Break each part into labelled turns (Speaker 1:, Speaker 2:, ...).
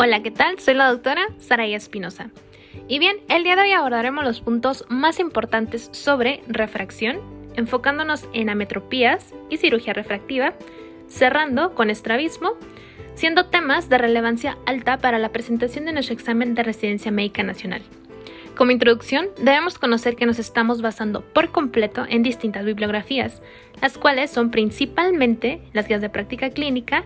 Speaker 1: Hola, ¿qué tal? Soy la doctora Saraya Espinosa. Y bien, el día de hoy abordaremos los puntos más importantes sobre refracción, enfocándonos en ametropías y cirugía refractiva, cerrando con estrabismo, siendo temas de relevancia alta para la presentación de nuestro examen de residencia médica nacional. Como introducción, debemos conocer que nos estamos basando por completo en distintas bibliografías, las cuales son principalmente las guías de práctica clínica,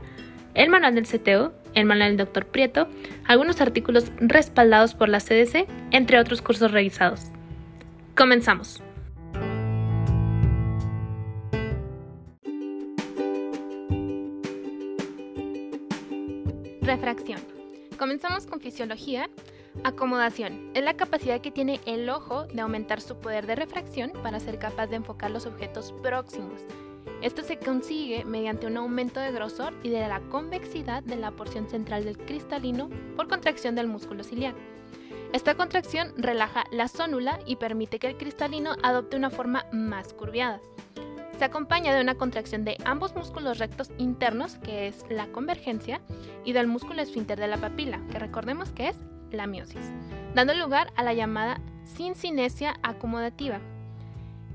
Speaker 1: el manual del CTO, el manual del Dr. Prieto, algunos artículos respaldados por la CDC, entre otros cursos revisados. Comenzamos. Refracción. Comenzamos con fisiología. Acomodación. Es la capacidad que tiene el ojo de aumentar su poder de refracción para ser capaz de enfocar los objetos próximos esto se consigue mediante un aumento de grosor y de la convexidad de la porción central del cristalino por contracción del músculo ciliar. Esta contracción relaja la zónula y permite que el cristalino adopte una forma más curviada. Se acompaña de una contracción de ambos músculos rectos internos, que es la convergencia, y del músculo esfínter de la papila, que recordemos que es la miosis, dando lugar a la llamada sincinesia acomodativa,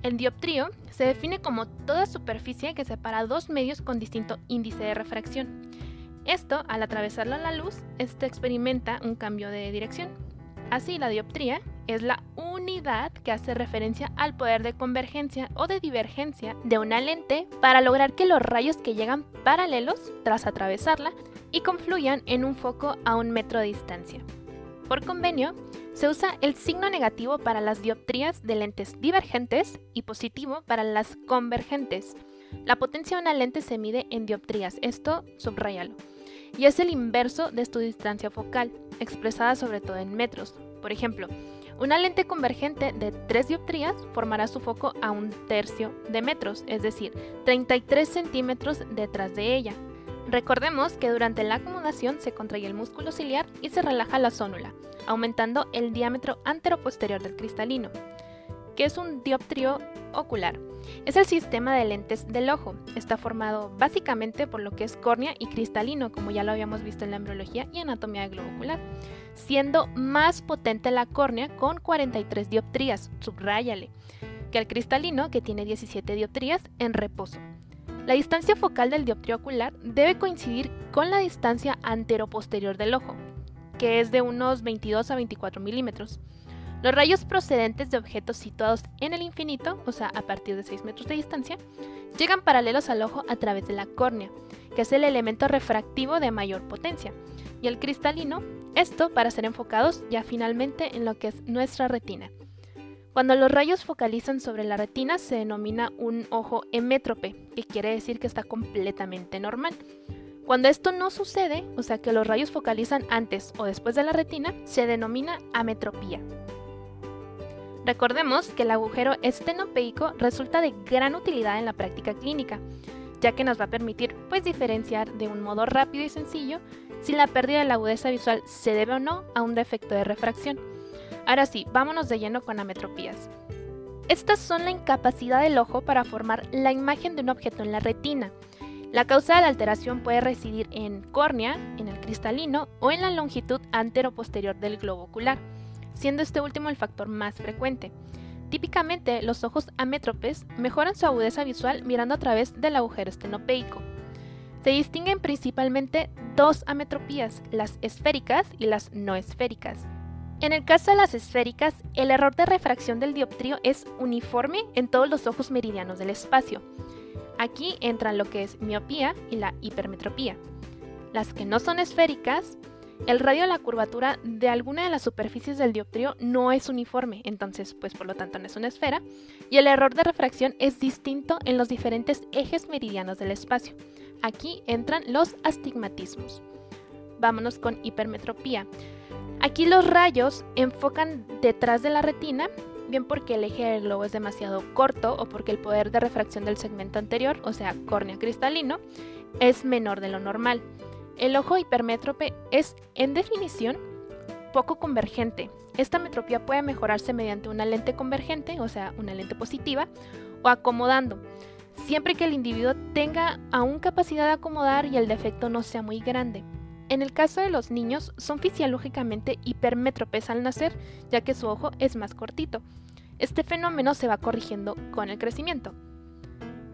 Speaker 1: el dioptrío se define como toda superficie que separa dos medios con distinto índice de refracción. Esto, al atravesarla la luz, este experimenta un cambio de dirección. Así, la dioptría es la unidad que hace referencia al poder de convergencia o de divergencia de una lente para lograr que los rayos que llegan paralelos tras atravesarla y confluyan en un foco a un metro de distancia. Por convenio, se usa el signo negativo para las dioptrías de lentes divergentes y positivo para las convergentes. La potencia de una lente se mide en dioptrías, esto subrayalo, y es el inverso de tu distancia focal, expresada sobre todo en metros. Por ejemplo, una lente convergente de 3 dioptrías formará su foco a un tercio de metros, es decir, 33 centímetros detrás de ella. Recordemos que durante la acomodación se contrae el músculo ciliar y se relaja la zónula aumentando el diámetro anteroposterior del cristalino, que es un dioptrio ocular. Es el sistema de lentes del ojo. Está formado básicamente por lo que es córnea y cristalino, como ya lo habíamos visto en la embriología y anatomía del globo ocular, siendo más potente la córnea con 43 dioptrías, subráyale, que el cristalino, que tiene 17 dioptrías en reposo. La distancia focal del dioptrio ocular debe coincidir con la distancia anteroposterior del ojo, que es de unos 22 a 24 milímetros. Los rayos procedentes de objetos situados en el infinito, o sea, a partir de 6 metros de distancia, llegan paralelos al ojo a través de la córnea, que es el elemento refractivo de mayor potencia, y el cristalino, esto para ser enfocados ya finalmente en lo que es nuestra retina. Cuando los rayos focalizan sobre la retina se denomina un ojo hemétrope, que quiere decir que está completamente normal. Cuando esto no sucede, o sea que los rayos focalizan antes o después de la retina, se denomina ametropía. Recordemos que el agujero estenopeico resulta de gran utilidad en la práctica clínica, ya que nos va a permitir pues diferenciar de un modo rápido y sencillo si la pérdida de la agudeza visual se debe o no a un defecto de refracción. Ahora sí, vámonos de lleno con ametropías. Estas son la incapacidad del ojo para formar la imagen de un objeto en la retina, la causa de la alteración puede residir en córnea, en el cristalino o en la longitud antero-posterior del globo ocular, siendo este último el factor más frecuente. Típicamente, los ojos amétropes mejoran su agudeza visual mirando a través del agujero estenopeico. Se distinguen principalmente dos ametropías, las esféricas y las no esféricas. En el caso de las esféricas, el error de refracción del dioptrio es uniforme en todos los ojos meridianos del espacio. Aquí entran lo que es miopía y la hipermetropía. Las que no son esféricas, el radio de la curvatura de alguna de las superficies del dioptrio no es uniforme, entonces pues por lo tanto no es una esfera, y el error de refracción es distinto en los diferentes ejes meridianos del espacio. Aquí entran los astigmatismos. Vámonos con hipermetropía. Aquí los rayos enfocan detrás de la retina bien porque el eje del globo es demasiado corto o porque el poder de refracción del segmento anterior, o sea, córnea cristalino, es menor de lo normal. El ojo hipermétrope es, en definición, poco convergente. Esta metropía puede mejorarse mediante una lente convergente, o sea, una lente positiva, o acomodando, siempre que el individuo tenga aún capacidad de acomodar y el defecto no sea muy grande. En el caso de los niños, son fisiológicamente hipermétropes al nacer, ya que su ojo es más cortito. Este fenómeno se va corrigiendo con el crecimiento.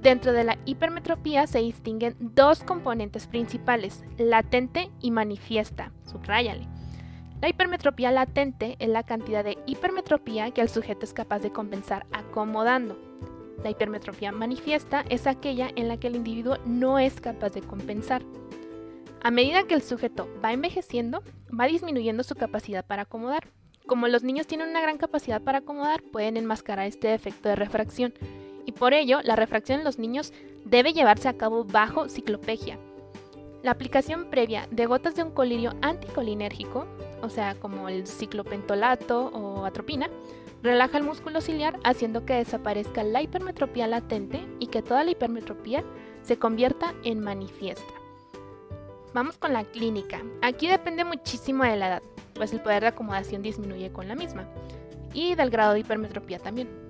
Speaker 1: Dentro de la hipermetropía se distinguen dos componentes principales, latente y manifiesta. Subráyale. La hipermetropía latente es la cantidad de hipermetropía que el sujeto es capaz de compensar acomodando. La hipermetropía manifiesta es aquella en la que el individuo no es capaz de compensar. A medida que el sujeto va envejeciendo, va disminuyendo su capacidad para acomodar. Como los niños tienen una gran capacidad para acomodar, pueden enmascarar este efecto de refracción y por ello la refracción en los niños debe llevarse a cabo bajo ciclopegia. La aplicación previa de gotas de un colirio anticolinérgico, o sea, como el ciclopentolato o atropina, relaja el músculo ciliar haciendo que desaparezca la hipermetropía latente y que toda la hipermetropía se convierta en manifiesta. Vamos con la clínica. Aquí depende muchísimo de la edad, pues el poder de acomodación disminuye con la misma y del grado de hipermetropía también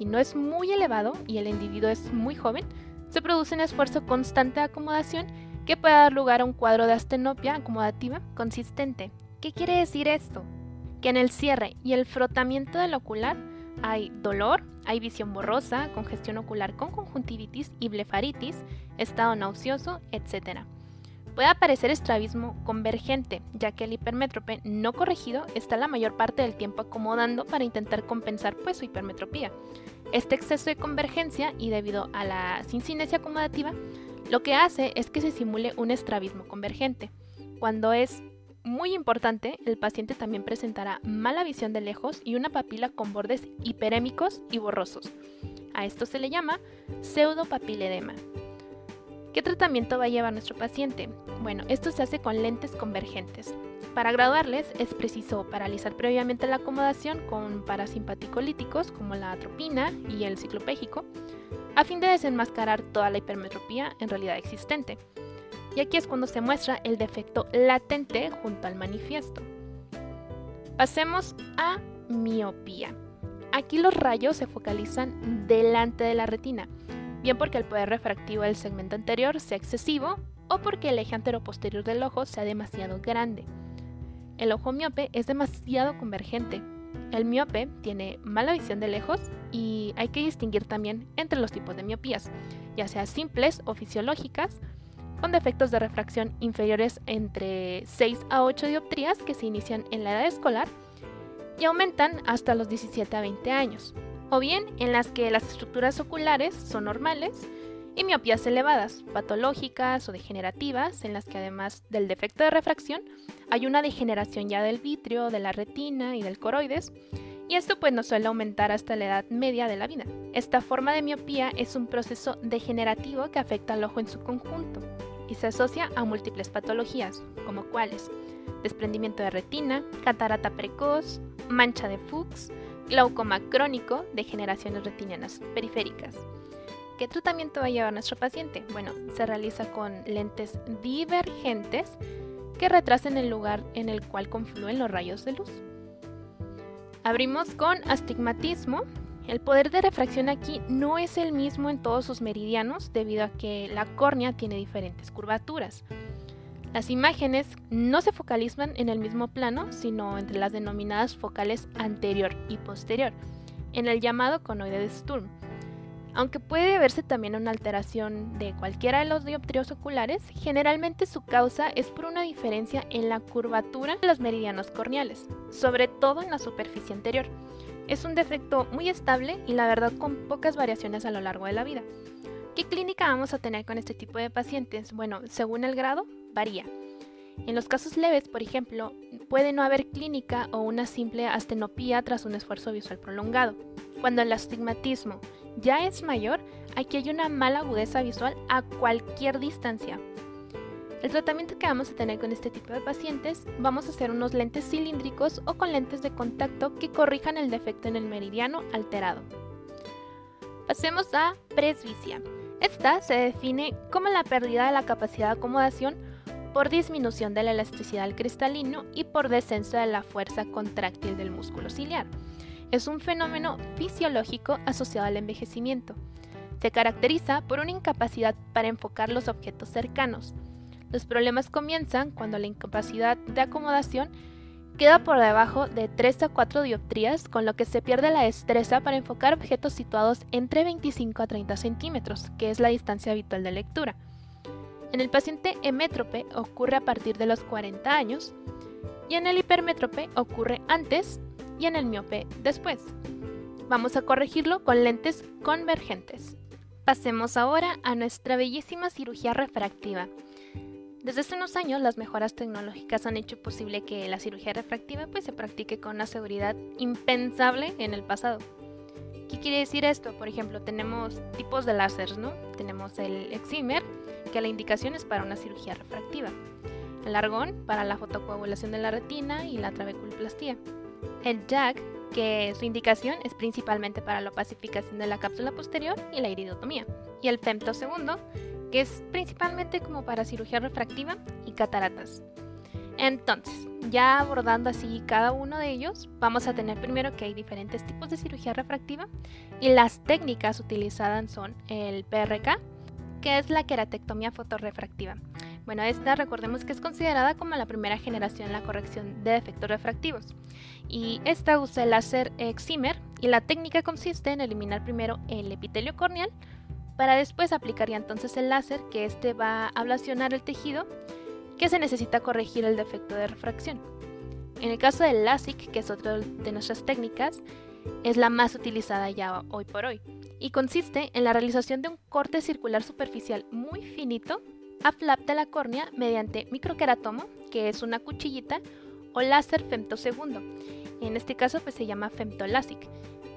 Speaker 1: si no es muy elevado y el individuo es muy joven, se produce un esfuerzo constante de acomodación que puede dar lugar a un cuadro de astenopia acomodativa consistente. ¿Qué quiere decir esto? Que en el cierre y el frotamiento del ocular hay dolor, hay visión borrosa, congestión ocular con conjuntivitis y blefaritis, estado nauseoso, etc. Puede aparecer estrabismo convergente, ya que el hipermétrope no corregido está la mayor parte del tiempo acomodando para intentar compensar pues, su hipermetropía. Este exceso de convergencia y debido a la sincinesia acomodativa, lo que hace es que se simule un estrabismo convergente. Cuando es muy importante, el paciente también presentará mala visión de lejos y una papila con bordes hiperémicos y borrosos. A esto se le llama pseudopapiledema. ¿Qué tratamiento va a llevar nuestro paciente? Bueno, esto se hace con lentes convergentes. Para graduarles es preciso paralizar previamente la acomodación con parasimpaticolíticos como la atropina y el ciclopégico, a fin de desenmascarar toda la hipermetropía en realidad existente. Y aquí es cuando se muestra el defecto latente junto al manifiesto. Pasemos a miopía. Aquí los rayos se focalizan delante de la retina bien porque el poder refractivo del segmento anterior sea excesivo o porque el eje anteroposterior del ojo sea demasiado grande. El ojo miope es demasiado convergente. El miope tiene mala visión de lejos y hay que distinguir también entre los tipos de miopías, ya sea simples o fisiológicas, con defectos de refracción inferiores entre 6 a 8 dioptrías que se inician en la edad escolar y aumentan hasta los 17 a 20 años o bien en las que las estructuras oculares son normales y miopías elevadas, patológicas o degenerativas, en las que además del defecto de refracción hay una degeneración ya del vitrio, de la retina y del coroides, y esto pues no suele aumentar hasta la edad media de la vida. Esta forma de miopía es un proceso degenerativo que afecta al ojo en su conjunto y se asocia a múltiples patologías, como cuáles desprendimiento de retina, catarata precoz, mancha de Fuchs, glaucoma crónico, degeneraciones retinianas periféricas. ¿Qué tratamiento va a llevar nuestro paciente? Bueno, se realiza con lentes divergentes que retrasen el lugar en el cual confluyen los rayos de luz. Abrimos con astigmatismo. El poder de refracción aquí no es el mismo en todos sus meridianos debido a que la córnea tiene diferentes curvaturas. Las imágenes no se focalizan en el mismo plano, sino entre las denominadas focales anterior y posterior, en el llamado conoide de Sturm. Aunque puede verse también una alteración de cualquiera de los dioptrios oculares, generalmente su causa es por una diferencia en la curvatura de los meridianos corneales, sobre todo en la superficie anterior. Es un defecto muy estable y la verdad con pocas variaciones a lo largo de la vida. ¿Qué clínica vamos a tener con este tipo de pacientes? Bueno, según el grado, varía. En los casos leves, por ejemplo, puede no haber clínica o una simple astenopía tras un esfuerzo visual prolongado. Cuando el astigmatismo ya es mayor, aquí hay una mala agudeza visual a cualquier distancia. El tratamiento que vamos a tener con este tipo de pacientes, vamos a hacer unos lentes cilíndricos o con lentes de contacto que corrijan el defecto en el meridiano alterado. Pasemos a presbicia. Esta se define como la pérdida de la capacidad de acomodación por disminución de la elasticidad del cristalino y por descenso de la fuerza contráctil del músculo ciliar. Es un fenómeno fisiológico asociado al envejecimiento. Se caracteriza por una incapacidad para enfocar los objetos cercanos. Los problemas comienzan cuando la incapacidad de acomodación queda por debajo de 3 a 4 dioptrías, con lo que se pierde la destreza para enfocar objetos situados entre 25 a 30 centímetros, que es la distancia habitual de lectura. En el paciente hemétrope ocurre a partir de los 40 años y en el hipermétrope ocurre antes y en el miope después. Vamos a corregirlo con lentes convergentes. Pasemos ahora a nuestra bellísima cirugía refractiva. Desde hace unos años las mejoras tecnológicas han hecho posible que la cirugía refractiva pues, se practique con una seguridad impensable en el pasado. ¿Qué quiere decir esto? Por ejemplo, tenemos tipos de láseres, ¿no? Tenemos el excimer, que la indicación es para una cirugía refractiva. El argón, para la fotocoagulación de la retina y la trabeculoplastía. El JAG, que su indicación es principalmente para la pacificación de la cápsula posterior y la iridotomía. Y el femtosegundo, que es principalmente como para cirugía refractiva y cataratas. Entonces, ya abordando así cada uno de ellos, vamos a tener primero que hay diferentes tipos de cirugía refractiva y las técnicas utilizadas son el PRK, que es la queratectomía fotorrefractiva. Bueno, esta recordemos que es considerada como la primera generación en la corrección de defectos refractivos. Y esta usa el láser excimer y la técnica consiste en eliminar primero el epitelio corneal para después aplicar entonces el láser que este va a ablacionar el tejido que se necesita corregir el defecto de refracción. En el caso del LASIK, que es otra de nuestras técnicas, es la más utilizada ya hoy por hoy y consiste en la realización de un corte circular superficial muy finito a flap de la córnea mediante microqueratomo, que es una cuchillita, o láser femtosegundo. En este caso pues se llama femtolasic.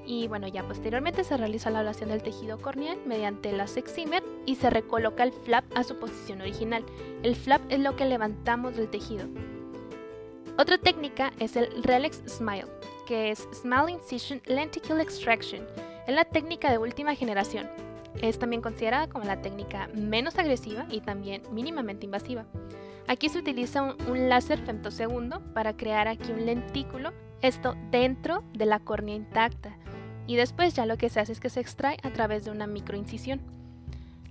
Speaker 1: Y bueno, ya posteriormente se realiza la ablación del tejido corneal mediante la seximer y se recoloca el flap a su posición original. El flap es lo que levantamos del tejido. Otra técnica es el Relex Smile, que es Smile Incision Lenticle Extraction. Es la técnica de última generación. Es también considerada como la técnica menos agresiva y también mínimamente invasiva. Aquí se utiliza un, láser femtosegundo para crear aquí un lentículo, esto dentro de la córnea intacta. Y después ya lo que se hace es que se extrae a través de una microincisión.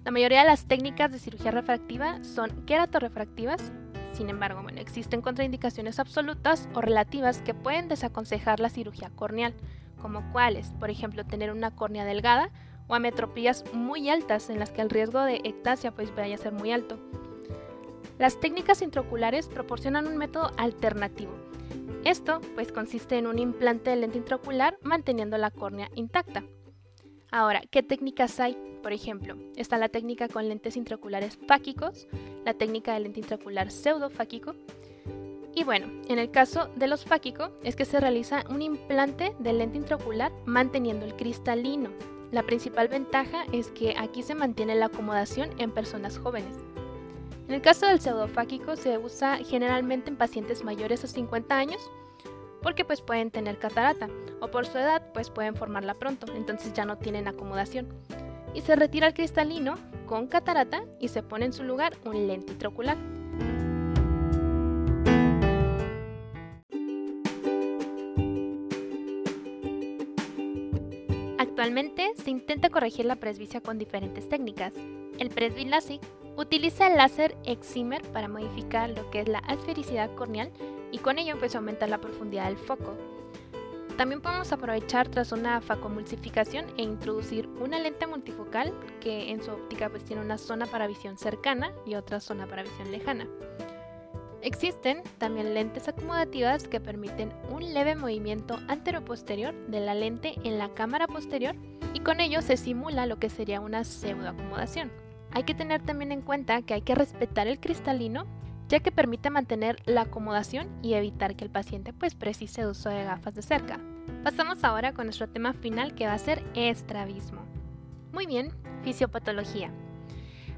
Speaker 1: La mayoría de las técnicas de cirugía refractiva son queratorefractivas, sin embargo, bueno, existen contraindicaciones absolutas o relativas que pueden desaconsejar la cirugía corneal, como cuáles, por ejemplo, tener una córnea delgada o ametropías muy altas en las que el riesgo de ectasia pues vaya a ser muy alto. Las técnicas intraoculares proporcionan un método alternativo. Esto pues consiste en un implante de lente intraocular manteniendo la córnea intacta. Ahora, ¿qué técnicas hay? Por ejemplo, está la técnica con lentes intraoculares fáquicos, la técnica de lente intraocular pseudofáquico. Y bueno, en el caso de los fáquicos es que se realiza un implante de lente intraocular manteniendo el cristalino, la principal ventaja es que aquí se mantiene la acomodación en personas jóvenes. En el caso del pseudofáquico se usa generalmente en pacientes mayores a 50 años porque pues pueden tener catarata o por su edad pues pueden formarla pronto, entonces ya no tienen acomodación. Y se retira el cristalino con catarata y se pone en su lugar un lente intraocular. Actualmente se intenta corregir la presbicia con diferentes técnicas. El presbiLASIK utiliza el láser excimer para modificar lo que es la asfericidad corneal y con ello pues aumentar la profundidad del foco. También podemos aprovechar tras una facomulsificación e introducir una lente multifocal que en su óptica pues tiene una zona para visión cercana y otra zona para visión lejana. Existen también lentes acomodativas que permiten un leve movimiento antero-posterior de la lente en la cámara posterior y con ello se simula lo que sería una pseudoacomodación. Hay que tener también en cuenta que hay que respetar el cristalino ya que permite mantener la acomodación y evitar que el paciente pues precise uso de gafas de cerca. Pasamos ahora con nuestro tema final que va a ser estrabismo. Muy bien, fisiopatología.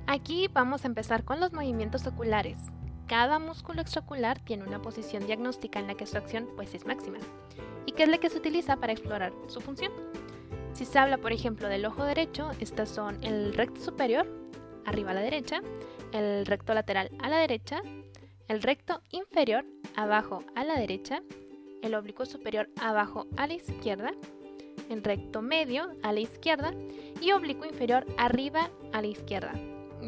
Speaker 1: Aquí vamos a empezar con los movimientos oculares. Cada músculo extraocular tiene una posición diagnóstica en la que su acción pues, es máxima y que es la que se utiliza para explorar su función. Si se habla, por ejemplo, del ojo derecho, estas son el recto superior, arriba a la derecha, el recto lateral a la derecha, el recto inferior, abajo a la derecha, el oblicuo superior abajo a la izquierda, el recto medio a la izquierda y oblicuo inferior arriba a la izquierda.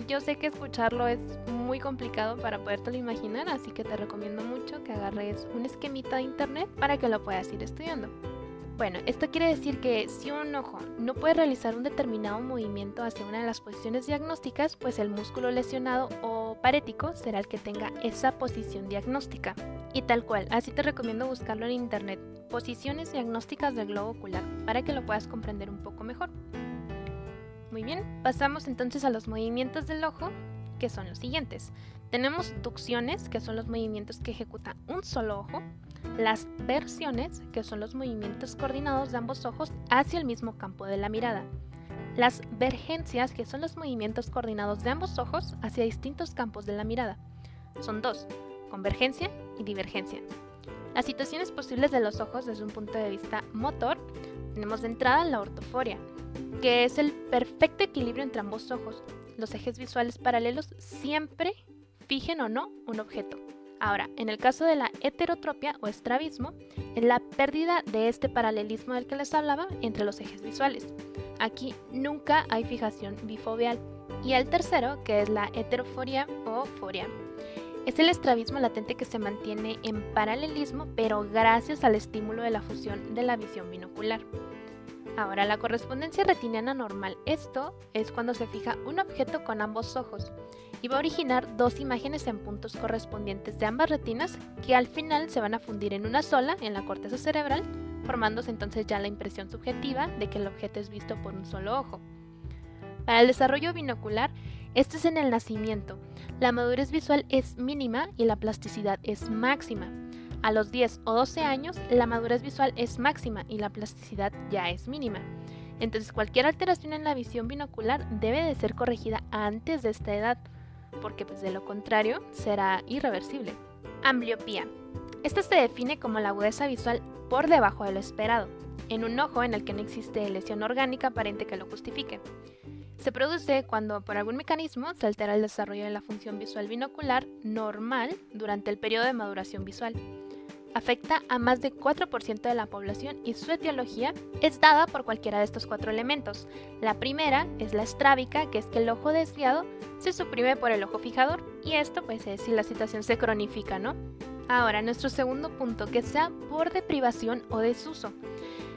Speaker 1: Yo sé que escucharlo es muy complicado para podértelo imaginar, así que te recomiendo mucho que agarres un esquemita de internet para que lo puedas ir estudiando. Bueno, esto quiere decir que si un ojo no puede realizar un determinado movimiento hacia una de las posiciones diagnósticas, pues el músculo lesionado o parético será el que tenga esa posición diagnóstica. Y tal cual, así te recomiendo buscarlo en internet, posiciones diagnósticas del globo ocular, para que lo puedas comprender un poco mejor. Muy bien, pasamos entonces a los movimientos del ojo, que son los siguientes. Tenemos ducciones, que son los movimientos que ejecuta un solo ojo, las versiones, que son los movimientos coordinados de ambos ojos hacia el mismo campo de la mirada. Las vergencias, que son los movimientos coordinados de ambos ojos hacia distintos campos de la mirada. Son dos, convergencia y divergencia. Las situaciones posibles de los ojos desde un punto de vista motor, tenemos de entrada la ortoforia, que es el perfecto equilibrio entre ambos ojos. Los ejes visuales paralelos siempre fijen o no un objeto. Ahora, en el caso de la heterotropia o estrabismo, es la pérdida de este paralelismo del que les hablaba entre los ejes visuales. Aquí nunca hay fijación bifoveal. Y el tercero, que es la heteroforia o foria. Es el estrabismo latente que se mantiene en paralelismo, pero gracias al estímulo de la fusión de la visión binocular. Ahora, la correspondencia retiniana normal. Esto es cuando se fija un objeto con ambos ojos y va a originar dos imágenes en puntos correspondientes de ambas retinas que al final se van a fundir en una sola en la corteza cerebral, formándose entonces ya la impresión subjetiva de que el objeto es visto por un solo ojo. Para el desarrollo binocular, este es en el nacimiento. La madurez visual es mínima y la plasticidad es máxima. A los 10 o 12 años, la madurez visual es máxima y la plasticidad ya es mínima. Entonces cualquier alteración en la visión binocular debe de ser corregida antes de esta edad porque pues de lo contrario será irreversible. Ambliopía. Esta se define como la agudeza visual por debajo de lo esperado, en un ojo en el que no existe lesión orgánica aparente que lo justifique. Se produce cuando por algún mecanismo se altera el desarrollo de la función visual binocular normal durante el periodo de maduración visual afecta a más de 4% de la población y su etiología es dada por cualquiera de estos cuatro elementos. La primera es la estrábica, que es que el ojo desviado se suprime por el ojo fijador y esto pues es si la situación se cronifica, ¿no? Ahora, nuestro segundo punto, que sea por deprivación o desuso.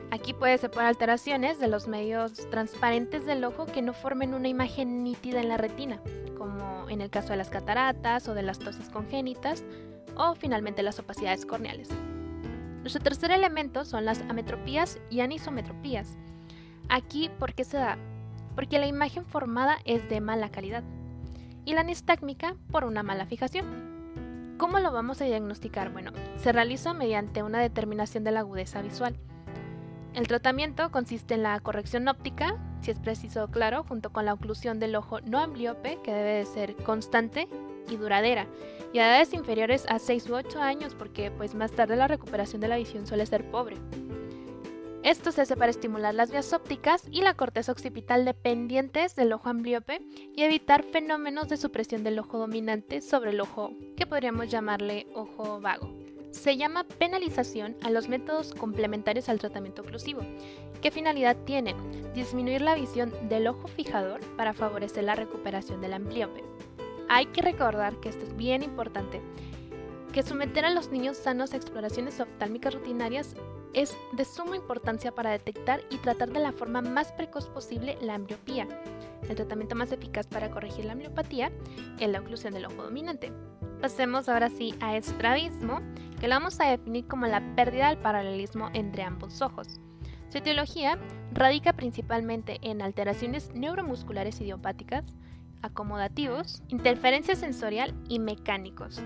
Speaker 1: Aquí puede ser por alteraciones de los medios transparentes del ojo que no formen una imagen nítida en la retina, como en el caso de las cataratas o de las tosis congénitas, o finalmente las opacidades corneales. Nuestro tercer elemento son las ametropías y anisometropías. Aquí, ¿por qué se da? Porque la imagen formada es de mala calidad y la nistácmica por una mala fijación. ¿Cómo lo vamos a diagnosticar? Bueno, se realiza mediante una determinación de la agudeza visual. El tratamiento consiste en la corrección óptica, si es preciso claro, junto con la oclusión del ojo no ambliope, que debe de ser constante y duradera, y a edades inferiores a 6 u 8 años porque pues más tarde la recuperación de la visión suele ser pobre. Esto se hace para estimular las vías ópticas y la corteza occipital dependientes del ojo ambliope y evitar fenómenos de supresión del ojo dominante sobre el ojo que podríamos llamarle ojo vago. Se llama penalización a los métodos complementarios al tratamiento oclusivo. ¿Qué finalidad tienen? Disminuir la visión del ojo fijador para favorecer la recuperación del ambliope. Hay que recordar que esto es bien importante, que someter a los niños sanos a exploraciones oftálmicas rutinarias es de suma importancia para detectar y tratar de la forma más precoz posible la ambliopía. El tratamiento más eficaz para corregir la ambliopatía es la oclusión del ojo dominante. Pasemos ahora sí a estrabismo, que lo vamos a definir como la pérdida del paralelismo entre ambos ojos. Su etiología radica principalmente en alteraciones neuromusculares idiopáticas, acomodativos, interferencia sensorial y mecánicos.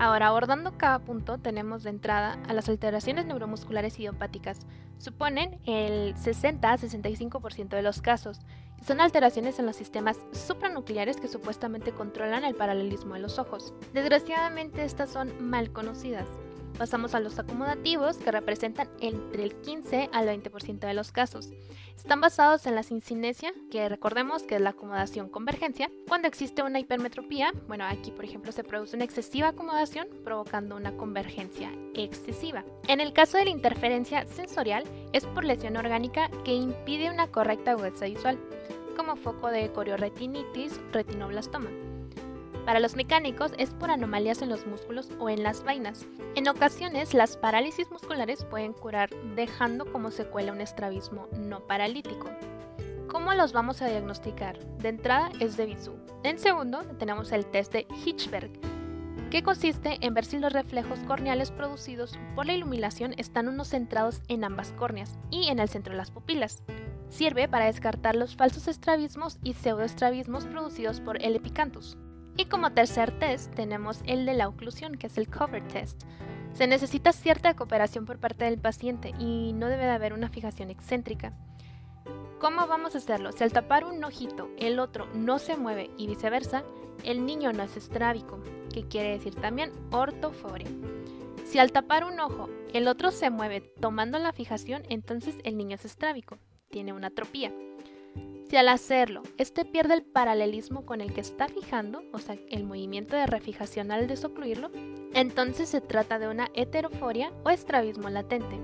Speaker 1: Ahora, abordando cada punto, tenemos de entrada a las alteraciones neuromusculares idiopáticas. Suponen el 60-65% de los casos. Y son alteraciones en los sistemas supranucleares que supuestamente controlan el paralelismo de los ojos. Desgraciadamente, estas son mal conocidas. Pasamos a los acomodativos, que representan entre el 15 al 20% de los casos. Están basados en la sincinesia, que recordemos que es la acomodación convergencia. Cuando existe una hipermetropía, bueno, aquí por ejemplo se produce una excesiva acomodación, provocando una convergencia excesiva. En el caso de la interferencia sensorial, es por lesión orgánica que impide una correcta agudeza visual como foco de corioretinitis, retinoblastoma. Para los mecánicos es por anomalías en los músculos o en las vainas. En ocasiones las parálisis musculares pueden curar dejando como secuela un estrabismo no paralítico. ¿Cómo los vamos a diagnosticar? De entrada es de Bisú. En segundo tenemos el test de Hitchberg, que consiste en ver si los reflejos corneales producidos por la iluminación están unos centrados en ambas córneas y en el centro de las pupilas. Sirve para descartar los falsos estrabismos y pseudoestrabismos producidos por el epicanthus. Y como tercer test tenemos el de la oclusión, que es el cover test. Se necesita cierta cooperación por parte del paciente y no debe de haber una fijación excéntrica. ¿Cómo vamos a hacerlo? Si al tapar un ojito el otro no se mueve y viceversa, el niño no es estrábico, que quiere decir también ortoforia. Si al tapar un ojo el otro se mueve tomando la fijación, entonces el niño es estrábico, tiene una atropía. Si al hacerlo, este pierde el paralelismo con el que está fijando, o sea, el movimiento de refijación al desocluirlo, entonces se trata de una heteroforia o estrabismo latente.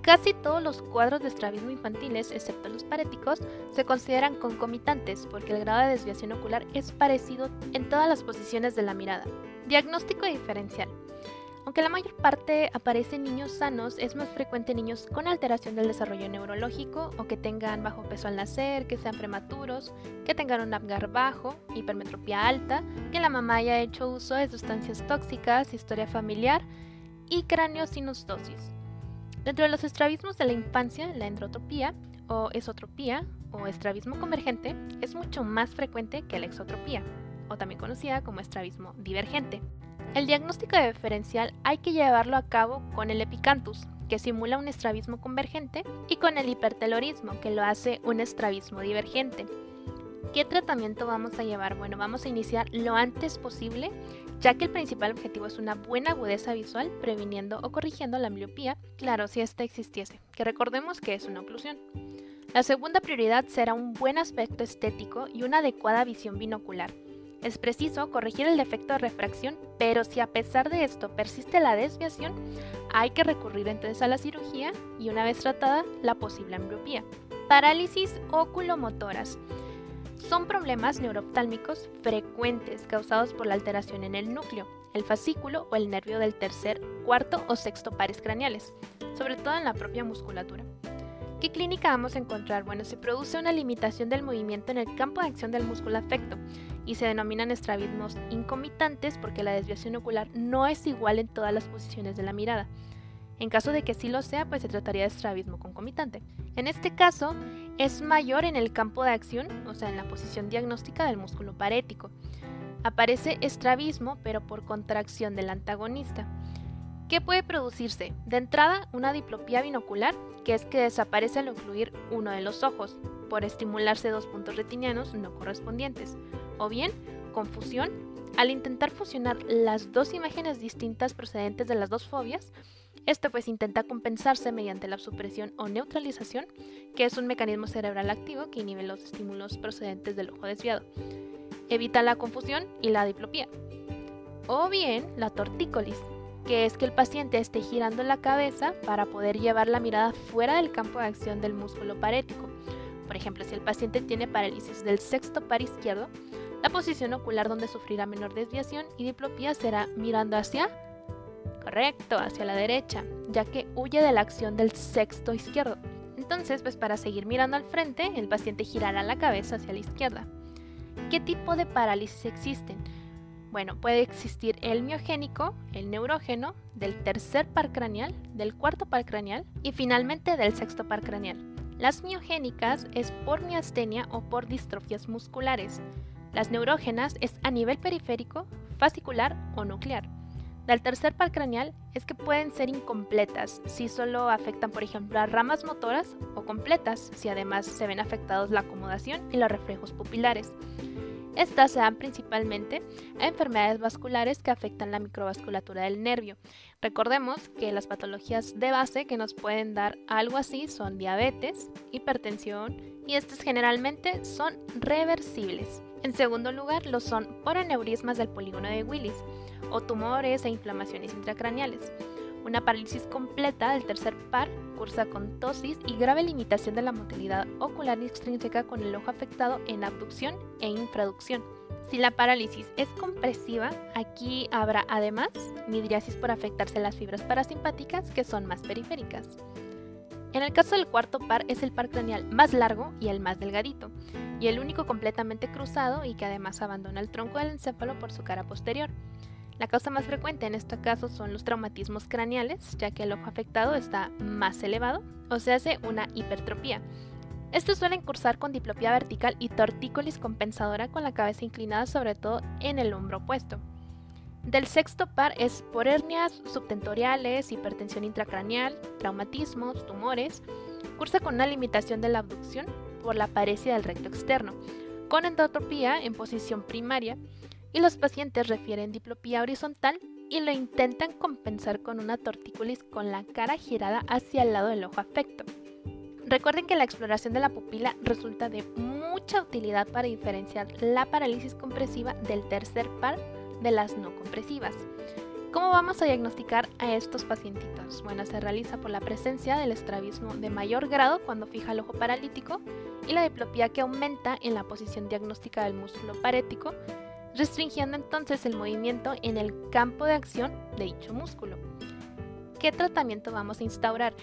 Speaker 1: Casi todos los cuadros de estrabismo infantiles, excepto los paréticos, se consideran concomitantes porque el grado de desviación ocular es parecido en todas las posiciones de la mirada. Diagnóstico diferencial. Aunque la mayor parte aparece en niños sanos, es más frecuente en niños con alteración del desarrollo neurológico o que tengan bajo peso al nacer, que sean prematuros, que tengan un Apgar bajo, hipermetropía alta, que la mamá haya hecho uso de sustancias tóxicas, historia familiar y craniosinostosis. Dentro de los estrabismos de la infancia, la endrotropía o esotropía o estrabismo convergente es mucho más frecuente que la exotropía, o también conocida como estrabismo divergente. El diagnóstico diferencial hay que llevarlo a cabo con el epicanthus, que simula un estrabismo convergente, y con el hipertelorismo, que lo hace un estrabismo divergente. ¿Qué tratamiento vamos a llevar? Bueno, vamos a iniciar lo antes posible, ya que el principal objetivo es una buena agudeza visual, previniendo o corrigiendo la miopía, claro, si ésta existiese, que recordemos que es una oclusión. La segunda prioridad será un buen aspecto estético y una adecuada visión binocular, es preciso corregir el defecto de refracción, pero si a pesar de esto persiste la desviación, hay que recurrir entonces a la cirugía y una vez tratada la posible ambliopía. Parálisis oculomotoras. Son problemas neurooftálmicos frecuentes causados por la alteración en el núcleo, el fascículo o el nervio del tercer, cuarto o sexto pares craneales, sobre todo en la propia musculatura. ¿Qué clínica vamos a encontrar? Bueno, se produce una limitación del movimiento en el campo de acción del músculo afecto y se denominan estrabismos incomitantes porque la desviación ocular no es igual en todas las posiciones de la mirada. En caso de que sí lo sea, pues se trataría de estrabismo concomitante. En este caso, es mayor en el campo de acción, o sea, en la posición diagnóstica del músculo parético. Aparece estrabismo, pero por contracción del antagonista. ¿Qué puede producirse? De entrada, una diplopía binocular, que es que desaparece al ocluir uno de los ojos, por estimularse dos puntos retinianos no correspondientes, o bien confusión al intentar fusionar las dos imágenes distintas procedentes de las dos fobias. Esto pues intenta compensarse mediante la supresión o neutralización, que es un mecanismo cerebral activo que inhibe los estímulos procedentes del ojo desviado. Evita la confusión y la diplopía. O bien la tortícolis, que es que el paciente esté girando la cabeza para poder llevar la mirada fuera del campo de acción del músculo parético. Por ejemplo, si el paciente tiene parálisis del sexto par izquierdo, la posición ocular donde sufrirá menor desviación y diplopía será mirando hacia, correcto, hacia la derecha, ya que huye de la acción del sexto izquierdo. Entonces, pues para seguir mirando al frente, el paciente girará la cabeza hacia la izquierda. ¿Qué tipo de parálisis existen? Bueno, puede existir el miogénico, el neurógeno, del tercer par craneal, del cuarto par craneal y finalmente del sexto par craneal. Las miogénicas es por miastenia o por distrofias musculares. Las neurógenas es a nivel periférico, fascicular o nuclear. Del tercer par craneal es que pueden ser incompletas si solo afectan, por ejemplo, a ramas motoras o completas si además se ven afectados la acomodación y los reflejos pupilares. Estas se dan principalmente a enfermedades vasculares que afectan la microvasculatura del nervio. Recordemos que las patologías de base que nos pueden dar algo así son diabetes, hipertensión y estas generalmente son reversibles. En segundo lugar, lo son por aneurismas del polígono de Willis o tumores e inflamaciones intracraneales. Una parálisis completa del tercer par cursa con tosis y grave limitación de la motilidad ocular extrínseca con el ojo afectado en abducción e infraducción. Si la parálisis es compresiva, aquí habrá además midriasis por afectarse las fibras parasimpáticas que son más periféricas. En el caso del cuarto par es el par craneal más largo y el más delgadito, y el único completamente cruzado y que además abandona el tronco del encéfalo por su cara posterior. La causa más frecuente en este caso son los traumatismos craneales, ya que el ojo afectado está más elevado o se hace una hipertropía. Estos suelen cursar con diplopía vertical y tortícolis compensadora con la cabeza inclinada sobre todo en el hombro opuesto. Del sexto par es por hernias subtentoriales, hipertensión intracraneal, traumatismos, tumores. Cursa con una limitación de la abducción por la paresia del recto externo, con endotropía en posición primaria, y los pacientes refieren diplopía horizontal y lo intentan compensar con una tortícolis con la cara girada hacia el lado del ojo afecto. Recuerden que la exploración de la pupila resulta de mucha utilidad para diferenciar la parálisis compresiva del tercer par de las no compresivas. ¿Cómo vamos a diagnosticar a estos pacientitos? Bueno, se realiza por la presencia del estrabismo de mayor grado cuando fija el ojo paralítico y la diplopía que aumenta en la posición diagnóstica del músculo parético, restringiendo entonces el movimiento en el campo de acción de dicho músculo. ¿Qué tratamiento vamos a instaurar?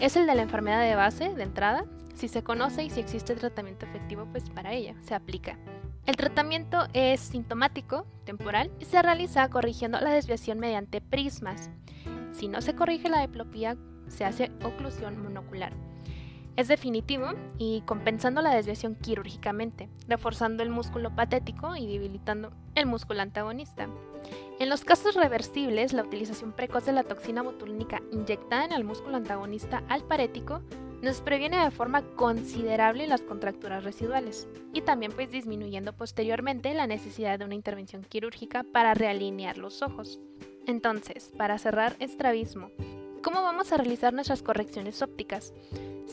Speaker 1: Es el de la enfermedad de base de entrada. Si se conoce y si existe tratamiento efectivo, pues para ella se aplica. El tratamiento es sintomático, temporal, y se realiza corrigiendo la desviación mediante prismas. Si no se corrige la diplopía, se hace oclusión monocular. Es definitivo y compensando la desviación quirúrgicamente, reforzando el músculo patético y debilitando el músculo antagonista. En los casos reversibles, la utilización precoz de la toxina botulínica inyectada en el músculo antagonista al parético nos previene de forma considerable las contracturas residuales y también pues disminuyendo posteriormente la necesidad de una intervención quirúrgica para realinear los ojos. Entonces, para cerrar estrabismo, ¿cómo vamos a realizar nuestras correcciones ópticas?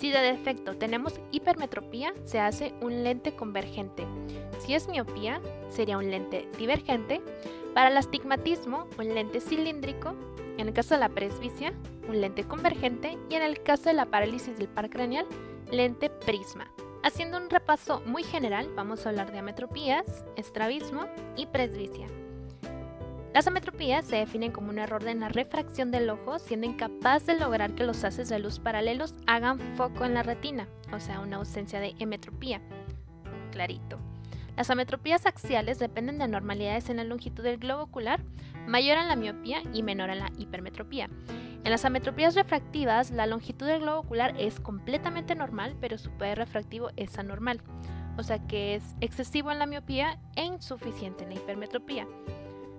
Speaker 1: Si de defecto tenemos hipermetropía, se hace un lente convergente. Si es miopía, sería un lente divergente. Para el astigmatismo, un lente cilíndrico. En el caso de la presbicia, un lente convergente y en el caso de la parálisis del par craneal, lente prisma. Haciendo un repaso muy general, vamos a hablar de ametropías, estrabismo y presbicia. Las ametropías se definen como un error en la refracción del ojo, siendo incapaz de lograr que los haces de luz paralelos hagan foco en la retina, o sea, una ausencia de emetropía. Clarito. Las ametropías axiales dependen de anormalidades en la longitud del globo ocular, mayor en la miopía y menor en la hipermetropía. En las ametropías refractivas, la longitud del globo ocular es completamente normal, pero su poder refractivo es anormal, o sea que es excesivo en la miopía e insuficiente en la hipermetropía.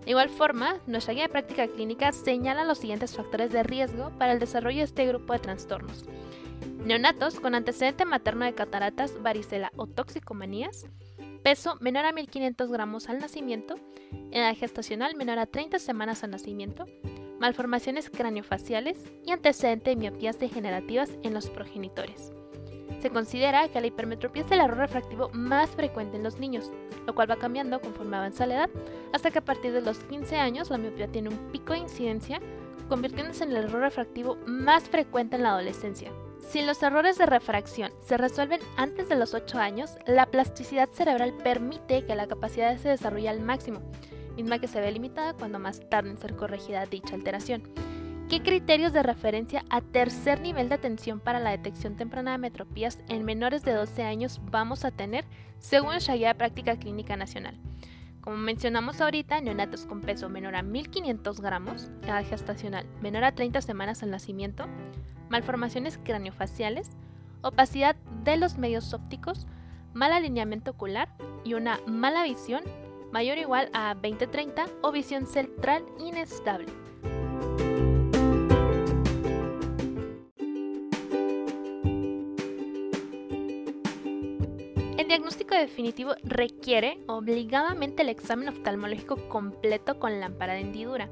Speaker 1: De igual forma, nuestra guía de práctica clínica señala los siguientes factores de riesgo para el desarrollo de este grupo de trastornos. Neonatos con antecedente materno de cataratas, varicela o toxicomanías, peso menor a 1500 gramos al nacimiento, edad gestacional menor a 30 semanas al nacimiento, malformaciones craniofaciales y antecedente de miopías degenerativas en los progenitores. Se considera que la hipermetropía es el error refractivo más frecuente en los niños, lo cual va cambiando conforme avanza la edad, hasta que a partir de los 15 años la miopía tiene un pico de incidencia, convirtiéndose en el error refractivo más frecuente en la adolescencia. Si los errores de refracción se resuelven antes de los 8 años, la plasticidad cerebral permite que la capacidad se desarrolle al máximo, misma que se ve limitada cuando más tarde en ser corregida dicha alteración. ¿Qué criterios de referencia a tercer nivel de atención para la detección temprana de metropías en menores de 12 años vamos a tener según la Guía de Práctica Clínica Nacional? Como mencionamos ahorita, neonatos con peso menor a 1500 gramos, edad gestacional menor a 30 semanas al nacimiento, malformaciones craniofaciales, opacidad de los medios ópticos, mal alineamiento ocular y una mala visión mayor o igual a 20-30 o visión central inestable. Diagnóstico definitivo requiere obligadamente el examen oftalmológico completo con lámpara de hendidura.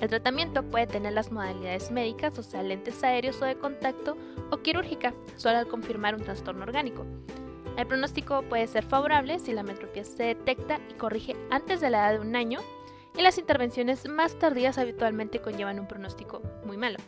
Speaker 1: El tratamiento puede tener las modalidades médicas, o sea, lentes aéreos o de contacto, o quirúrgica, solo al confirmar un trastorno orgánico. El pronóstico puede ser favorable si la metropía se detecta y corrige antes de la edad de un año y las intervenciones más tardías habitualmente conllevan un pronóstico muy malo.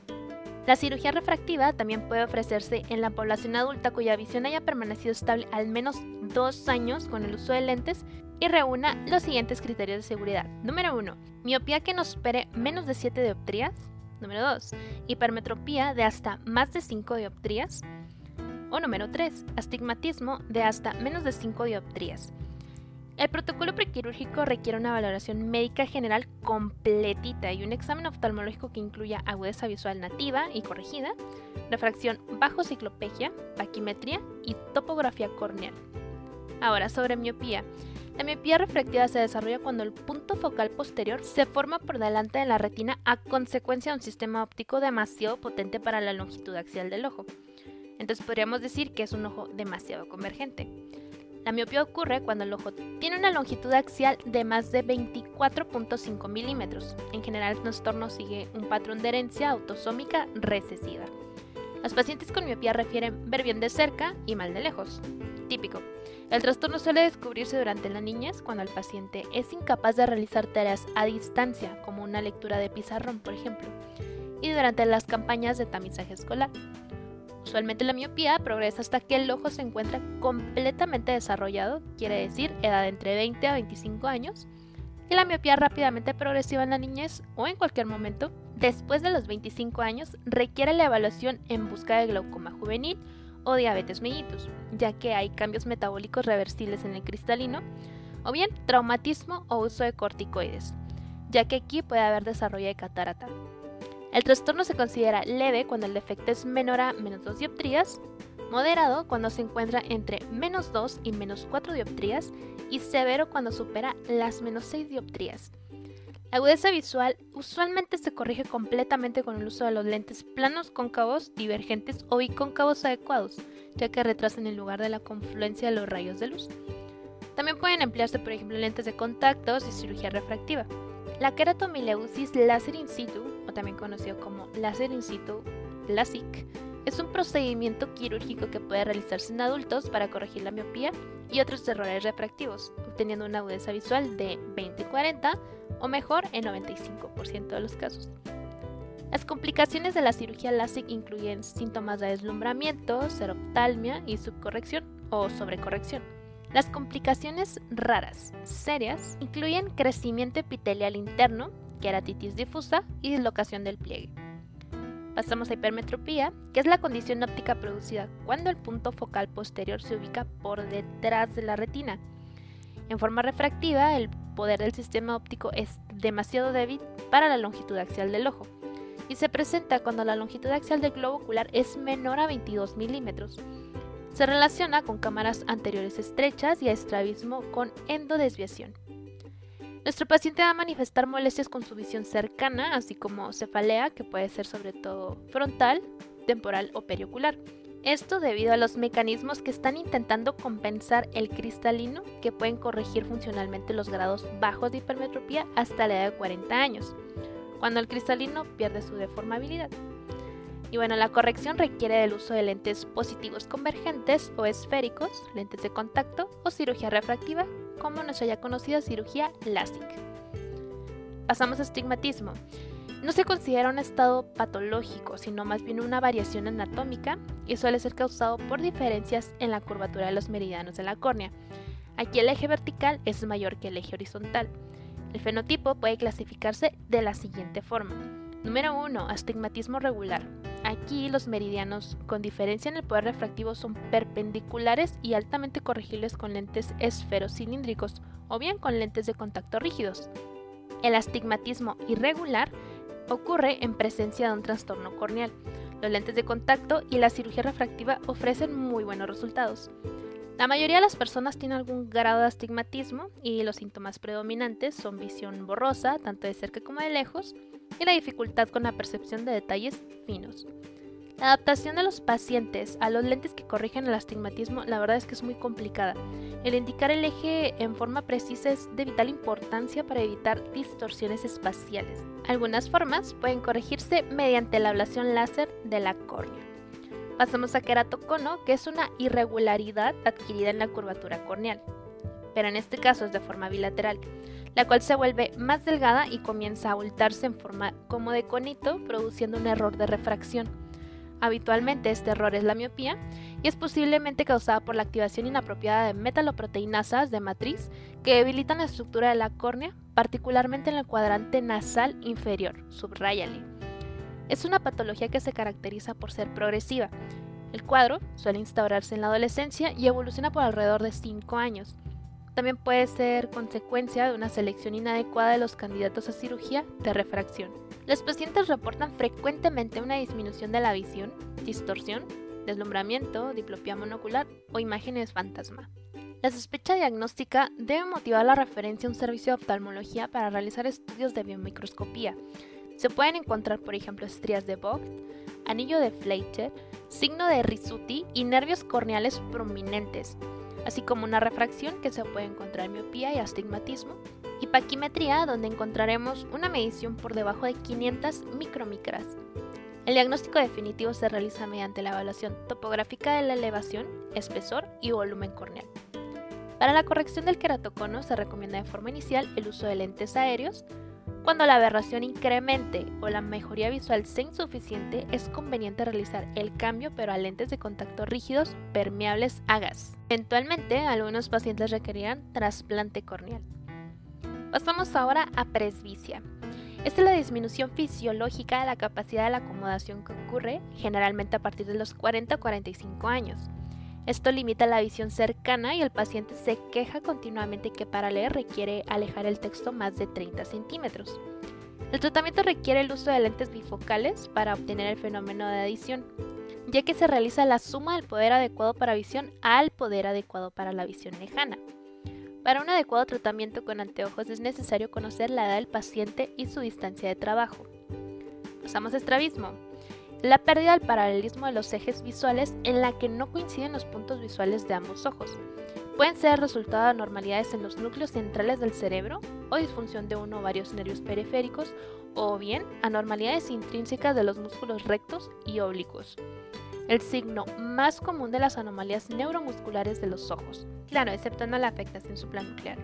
Speaker 1: La cirugía refractiva también puede ofrecerse en la población adulta cuya visión haya permanecido estable al menos dos años con el uso de lentes y reúna los siguientes criterios de seguridad. Número 1. Miopía que nos supere menos de 7 dioptrías. Número 2. Hipermetropía de hasta más de 5 dioptrías. O número 3. Astigmatismo de hasta menos de 5 dioptrías. El protocolo prequirúrgico requiere una valoración médica general completita y un examen oftalmológico que incluya agudeza visual nativa y corregida, refracción bajo ciclopegia, paquimetría y topografía corneal. Ahora, sobre miopía. La miopía refractiva se desarrolla cuando el punto focal posterior se forma por delante de la retina a consecuencia de un sistema óptico demasiado potente para la longitud axial del ojo. Entonces podríamos decir que es un ojo demasiado convergente. La miopía ocurre cuando el ojo tiene una longitud axial de más de 24.5 milímetros. En general, el trastorno sigue un patrón de herencia autosómica recesiva. Los pacientes con miopía refieren ver bien de cerca y mal de lejos. Típico. El trastorno suele descubrirse durante la niñez cuando el paciente es incapaz de realizar tareas a distancia, como una lectura de pizarrón, por ejemplo, y durante las campañas de tamizaje escolar. Usualmente la miopía progresa hasta que el ojo se encuentra completamente desarrollado, quiere decir edad entre 20 a 25 años, y la miopía rápidamente progresiva en la niñez o en cualquier momento, después de los 25 años, requiere la evaluación en busca de glaucoma juvenil o diabetes mellitus, ya que hay cambios metabólicos reversibles en el cristalino, o bien traumatismo o uso de corticoides, ya que aquí puede haber desarrollo de catarata. El trastorno se considera leve cuando el defecto es menor a menos 2 dioptrías, moderado cuando se encuentra entre menos 2 y menos 4 dioptrías y severo cuando supera las menos 6 dioptrías. La agudeza visual usualmente se corrige completamente con el uso de los lentes planos cóncavos, divergentes o bicóncavos adecuados, ya que retrasan el lugar de la confluencia de los rayos de luz. También pueden emplearse, por ejemplo, lentes de contactos y cirugía refractiva. La queratomileusis láser in situ, también conocido como láser in situ, LASIK, es un procedimiento quirúrgico que puede realizarse en adultos para corregir la miopía y otros errores refractivos, obteniendo una agudeza visual de 20-40 o mejor en 95% de los casos. Las complicaciones de la cirugía LASIK incluyen síntomas de deslumbramiento, seroftalmia y subcorrección o sobrecorrección. Las complicaciones raras, serias, incluyen crecimiento epitelial interno, queratitis difusa y dislocación del pliegue. Pasamos a hipermetropía, que es la condición óptica producida cuando el punto focal posterior se ubica por detrás de la retina. En forma refractiva, el poder del sistema óptico es demasiado débil para la longitud axial del ojo y se presenta cuando la longitud axial del globo ocular es menor a 22 milímetros se relaciona con cámaras anteriores estrechas y a estrabismo con endodesviación. Nuestro paciente va a manifestar molestias con su visión cercana, así como cefalea, que puede ser sobre todo frontal, temporal o periocular. Esto debido a los mecanismos que están intentando compensar el cristalino que pueden corregir funcionalmente los grados bajos de hipermetropía hasta la edad de 40 años, cuando el cristalino pierde su deformabilidad. Y bueno, la corrección requiere del uso de lentes positivos convergentes o esféricos, lentes de contacto o cirugía refractiva, como nuestra ya conocida cirugía LASIK. Pasamos a estigmatismo. No se considera un estado patológico, sino más bien una variación anatómica y suele ser causado por diferencias en la curvatura de los meridianos de la córnea. Aquí el eje vertical es mayor que el eje horizontal. El fenotipo puede clasificarse de la siguiente forma. Número 1. Astigmatismo regular. Aquí los meridianos, con diferencia en el poder refractivo, son perpendiculares y altamente corregibles con lentes esferocilíndricos o bien con lentes de contacto rígidos. El astigmatismo irregular ocurre en presencia de un trastorno corneal. Los lentes de contacto y la cirugía refractiva ofrecen muy buenos resultados. La mayoría de las personas tienen algún grado de astigmatismo y los síntomas predominantes son visión borrosa, tanto de cerca como de lejos, y la dificultad con la percepción de detalles finos. La adaptación de los pacientes a los lentes que corrigen el astigmatismo la verdad es que es muy complicada. El indicar el eje en forma precisa es de vital importancia para evitar distorsiones espaciales. Algunas formas pueden corregirse mediante la ablación láser de la córnea. Pasamos a queratocono, que es una irregularidad adquirida en la curvatura corneal, pero en este caso es de forma bilateral. La cual se vuelve más delgada y comienza a abultarse en forma como de conito, produciendo un error de refracción. Habitualmente este error es la miopía y es posiblemente causada por la activación inapropiada de metaloproteinasas de matriz que debilitan la estructura de la córnea, particularmente en el cuadrante nasal inferior, subrayale. Es una patología que se caracteriza por ser progresiva. El cuadro suele instaurarse en la adolescencia y evoluciona por alrededor de 5 años. También puede ser consecuencia de una selección inadecuada de los candidatos a cirugía de refracción. Los pacientes reportan frecuentemente una disminución de la visión, distorsión, deslumbramiento, diplopía monocular o imágenes fantasma. La sospecha diagnóstica debe motivar la referencia a un servicio de oftalmología para realizar estudios de biomicroscopía. Se pueden encontrar, por ejemplo, estrías de Vogt, anillo de Fleischer, signo de Risuti y nervios corneales prominentes, así como una refracción que se puede encontrar en miopía y astigmatismo, y paquimetría donde encontraremos una medición por debajo de 500 micromicras. El diagnóstico definitivo se realiza mediante la evaluación topográfica de la elevación, espesor y volumen corneal. Para la corrección del queratocono se recomienda de forma inicial el uso de lentes aéreos. Cuando la aberración incremente o la mejoría visual sea insuficiente, es conveniente realizar el cambio pero a lentes de contacto rígidos permeables a gas. Eventualmente, algunos pacientes requerirán trasplante corneal. Pasamos ahora a presbicia. Esta es la disminución fisiológica de la capacidad de la acomodación que ocurre generalmente a partir de los 40 o 45 años. Esto limita la visión cercana y el paciente se queja continuamente que para leer requiere alejar el texto más de 30 centímetros. El tratamiento requiere el uso de lentes bifocales para obtener el fenómeno de adición, ya que se realiza la suma del poder adecuado para visión al poder adecuado para la visión lejana. Para un adecuado tratamiento con anteojos es necesario conocer la edad del paciente y su distancia de trabajo. Pasamos a estrabismo. La pérdida del paralelismo de los ejes visuales en la que no coinciden los puntos visuales de ambos ojos. Pueden ser resultado de anormalidades en los núcleos centrales del cerebro o disfunción de uno o varios nervios periféricos o bien anormalidades intrínsecas de los músculos rectos y oblicuos el signo más común de las anomalías neuromusculares de los ojos, claro, exceptuando la afectación supranuclear.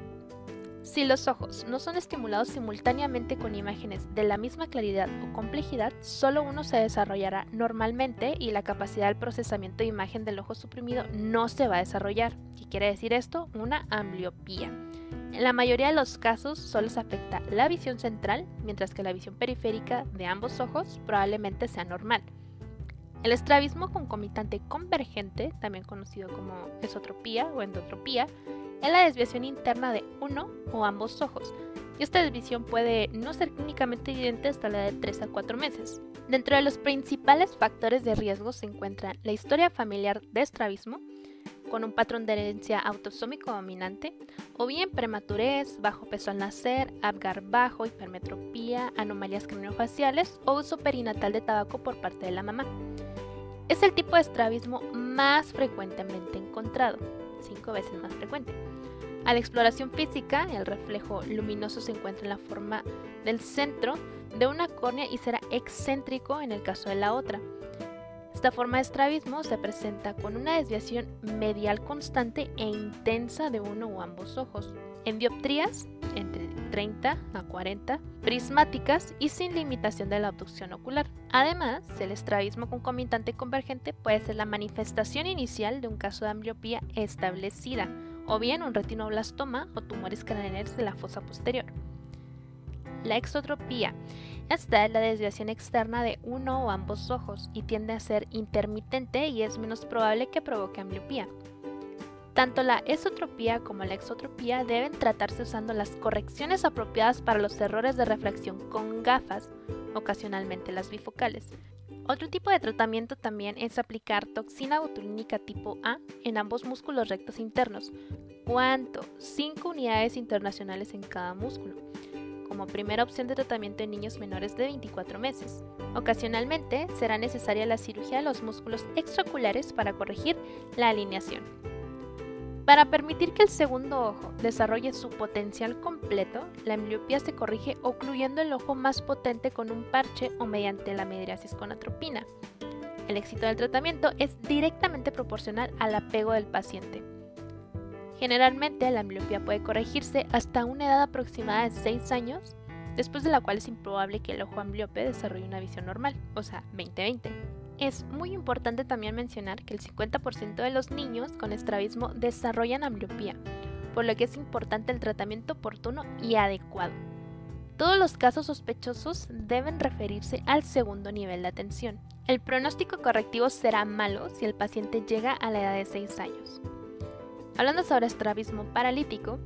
Speaker 1: Si los ojos no son estimulados simultáneamente con imágenes de la misma claridad o complejidad, solo uno se desarrollará normalmente y la capacidad del procesamiento de imagen del ojo suprimido no se va a desarrollar. ¿Qué quiere decir esto? Una ambliopía. En la mayoría de los casos solo se afecta la visión central, mientras que la visión periférica de ambos ojos probablemente sea normal. El estrabismo concomitante convergente, también conocido como esotropía o endotropía, es la desviación interna de uno o ambos ojos, y esta desviación puede no ser clínicamente evidente hasta la de 3 a 4 meses. Dentro de los principales factores de riesgo se encuentran la historia familiar de estrabismo, con un patrón de herencia autosómico dominante, o bien prematurez, bajo peso al nacer, Apgar bajo, hipermetropía, anomalías craniofaciales o uso perinatal de tabaco por parte de la mamá. Es el tipo de estrabismo más frecuentemente encontrado, cinco veces más frecuente. A la exploración física, el reflejo luminoso se encuentra en la forma del centro de una córnea y será excéntrico en el caso de la otra. Esta forma de estrabismo se presenta con una desviación medial constante e intensa de uno o ambos ojos. En dioptrías, entre 30 a 40, prismáticas y sin limitación de la obducción ocular. Además, el estrabismo concomitante convergente puede ser la manifestación inicial de un caso de ambliopía establecida, o bien un retinoblastoma o tumores craneales de la fosa posterior. La exotropía esta es la desviación externa de uno o ambos ojos y tiende a ser intermitente y es menos probable que provoque ambliopía. Tanto la esotropía como la exotropía deben tratarse usando las correcciones apropiadas para los errores de refracción con gafas, ocasionalmente las bifocales. Otro tipo de tratamiento también es aplicar toxina botulínica tipo A en ambos músculos rectos internos. ¿Cuánto? 5 unidades internacionales en cada músculo como primera opción de tratamiento en niños menores de 24 meses. Ocasionalmente será necesaria la cirugía de los músculos extraoculares para corregir la alineación. Para permitir que el segundo ojo desarrolle su potencial completo, la ambliopía se corrige ocluyendo el ojo más potente con un parche o mediante la midriasis con atropina. El éxito del tratamiento es directamente proporcional al apego del paciente. Generalmente la miopía puede corregirse hasta una edad aproximada de 6 años, después de la cual es improbable que el ojo ambliope desarrolle una visión normal, o sea, 20-20. Es muy importante también mencionar que el 50% de los niños con estrabismo desarrollan ambliopía, por lo que es importante el tratamiento oportuno y adecuado. Todos los casos sospechosos deben referirse al segundo nivel de atención. El pronóstico correctivo será malo si el paciente llega a la edad de 6 años. Hablando sobre estrabismo paralítico,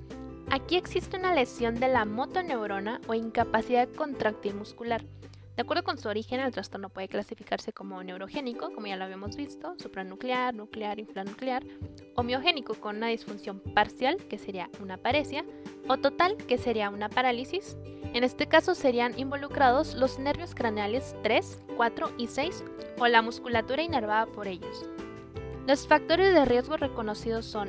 Speaker 1: aquí existe una lesión de la motoneurona o incapacidad contractil muscular. De acuerdo con su origen, el trastorno puede clasificarse como neurogénico, como ya lo habíamos visto, supranuclear, nuclear, infranuclear, o miogénico con una disfunción parcial, que sería una paresia, o total, que sería una parálisis. En este caso serían involucrados los nervios craneales 3, 4 y 6 o la musculatura inervada por ellos. Los factores de riesgo reconocidos son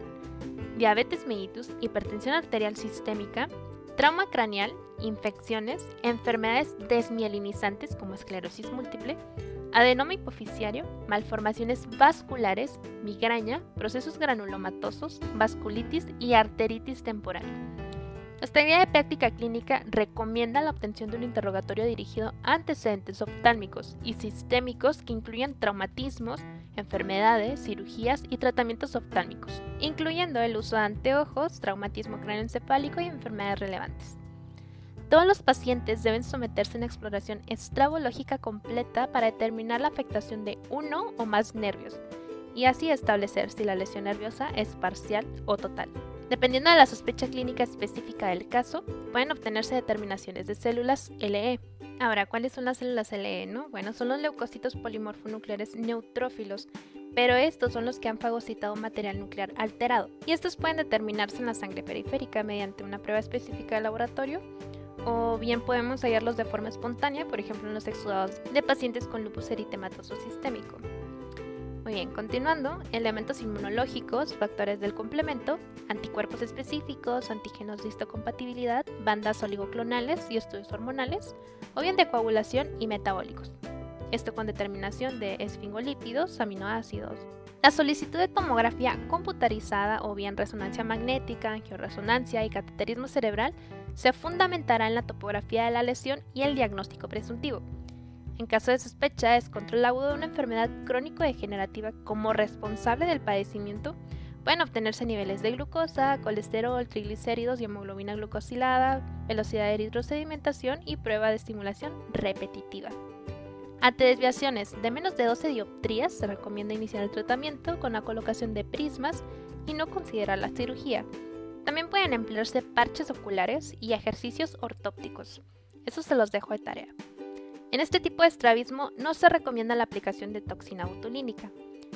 Speaker 1: diabetes mellitus, hipertensión arterial sistémica, trauma craneal, infecciones, enfermedades desmielinizantes como esclerosis múltiple, adenoma hipoficiario, malformaciones vasculares, migraña, procesos granulomatosos, vasculitis y arteritis temporal. Nuestra guía de práctica clínica recomienda la obtención de un interrogatorio dirigido a antecedentes oftálmicos y sistémicos que incluyan traumatismos, enfermedades, cirugías y tratamientos oftálmicos, incluyendo el uso de anteojos, traumatismo cráneoencefálico y enfermedades relevantes. Todos los pacientes deben someterse a una exploración estrabológica completa para determinar la afectación de uno o más nervios y así establecer si la lesión nerviosa es parcial o total. Dependiendo de la sospecha clínica específica del caso, pueden obtenerse determinaciones de células LE, Ahora, ¿cuáles son las células LE? No? Bueno, son los leucocitos polimorfonucleares neutrófilos, pero estos son los que han fagocitado material nuclear alterado. Y estos pueden determinarse en la sangre periférica mediante una prueba específica de laboratorio, o bien podemos hallarlos de forma espontánea, por ejemplo en los exudados de pacientes con lupus eritematoso sistémico. Muy bien, continuando, elementos inmunológicos, factores del complemento, anticuerpos específicos, antígenos de histocompatibilidad, bandas oligoclonales y estudios hormonales, o bien de coagulación y metabólicos. Esto con determinación de esfingolípidos, aminoácidos. La solicitud de tomografía computarizada o bien resonancia magnética, angioresonancia y cateterismo cerebral se fundamentará en la topografía de la lesión y el diagnóstico presuntivo. En caso de sospecha, es control agudo de una enfermedad crónico-degenerativa como responsable del padecimiento, pueden obtenerse niveles de glucosa, colesterol, triglicéridos y hemoglobina glucosilada, velocidad de eritrosedimentación y prueba de estimulación repetitiva. Ante desviaciones de menos de 12 dioptrías, se recomienda iniciar el tratamiento con la colocación de prismas y no considerar la cirugía. También pueden emplearse parches oculares y ejercicios ortópticos. Eso se los dejo de tarea. En este tipo de estrabismo no se recomienda la aplicación de toxina botulínica.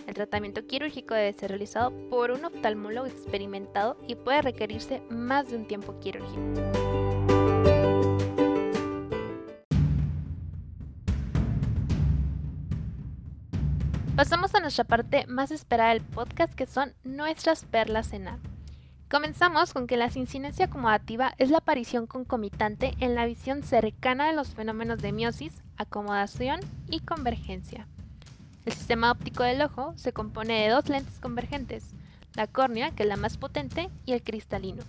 Speaker 1: El tratamiento quirúrgico debe ser realizado por un oftalmólogo experimentado y puede requerirse más de un tiempo quirúrgico. Pasamos a nuestra parte más esperada del podcast que son nuestras perlas en A. Comenzamos con que la sincinencia acomodativa es la aparición concomitante en la visión cercana de los fenómenos de miosis acomodación y convergencia. El sistema óptico del ojo se compone de dos lentes convergentes, la córnea, que es la más potente, y el cristalino.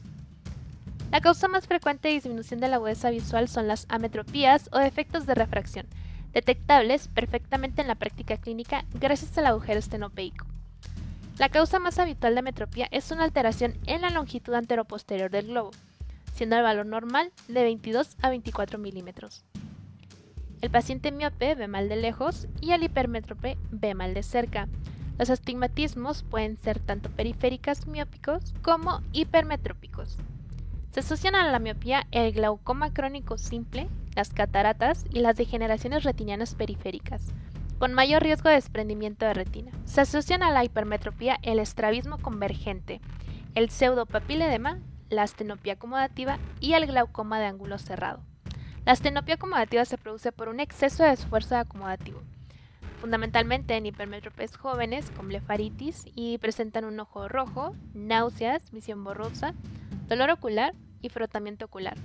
Speaker 1: La causa más frecuente de disminución de la agudeza visual son las ametropías o defectos de refracción, detectables perfectamente en la práctica clínica gracias al agujero estenopeico. La causa más habitual de ametropía es una alteración en la longitud anteroposterior del globo, siendo el valor normal de 22 a 24 milímetros. El paciente miope ve mal de lejos y el hipermétrope ve mal de cerca. Los astigmatismos pueden ser tanto periféricas miópicos como hipermetrópicos. Se asocian a la miopía el glaucoma crónico simple, las cataratas y las degeneraciones retinianas periféricas, con mayor riesgo de desprendimiento de retina. Se asocian a la hipermetropía el estrabismo convergente, el pseudopapiledema, la astenopía acomodativa y el glaucoma de ángulo cerrado. La astenopia acomodativa se produce por un exceso de esfuerzo acomodativo, fundamentalmente en hipermétropes jóvenes con blefaritis y presentan un ojo rojo, náuseas, visión borrosa, dolor ocular y frotamiento ocular.